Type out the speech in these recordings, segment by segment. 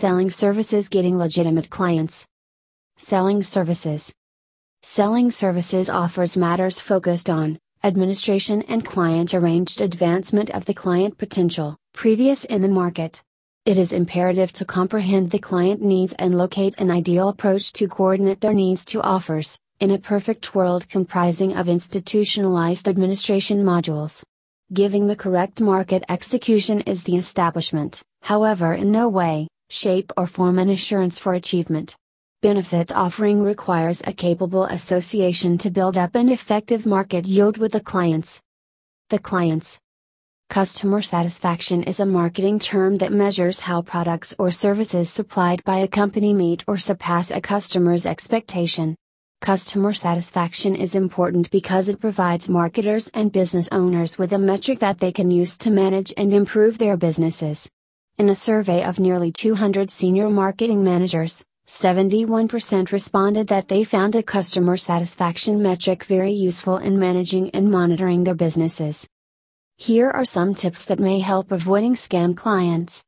Selling services getting legitimate clients. Selling services. Selling services offers matters focused on administration and client arranged advancement of the client potential, previous in the market. It is imperative to comprehend the client needs and locate an ideal approach to coordinate their needs to offers, in a perfect world comprising of institutionalized administration modules. Giving the correct market execution is the establishment, however, in no way, shape, or form an assurance for achievement. Benefit offering requires a capable association to build up an effective market yield with the clients. The clients. Customer satisfaction is a marketing term that measures how products or services supplied by a company meet or surpass a customer's expectation. Customer satisfaction is important because it provides marketers and business owners with a metric that they can use to manage and improve their businesses. In a survey of nearly 200 senior marketing managers, 71% responded that they found a customer satisfaction metric very useful in managing and monitoring their businesses. Here are some tips that may help avoiding scam clients.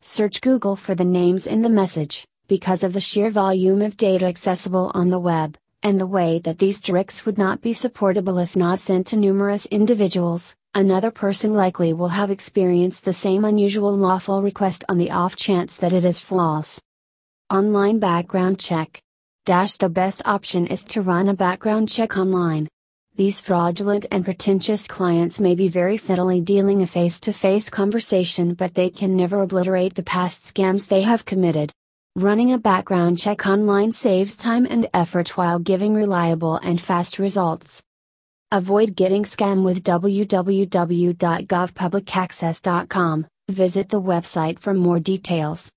Search Google for the names in the message, because of the sheer volume of data accessible on the web, and the way that these tricks would not be supportable if not sent to numerous individuals another person likely will have experienced the same unusual lawful request on the off chance that it is false. Online background check. Dash the best option is to run a background check online. These fraudulent and pretentious clients may be very fiddly dealing a face to face conversation, but they can never obliterate the past scams they have committed. Running a background check online saves time and effort while giving reliable and fast results. Avoid getting scam with www.govpublicaccess.com. Visit the website for more details.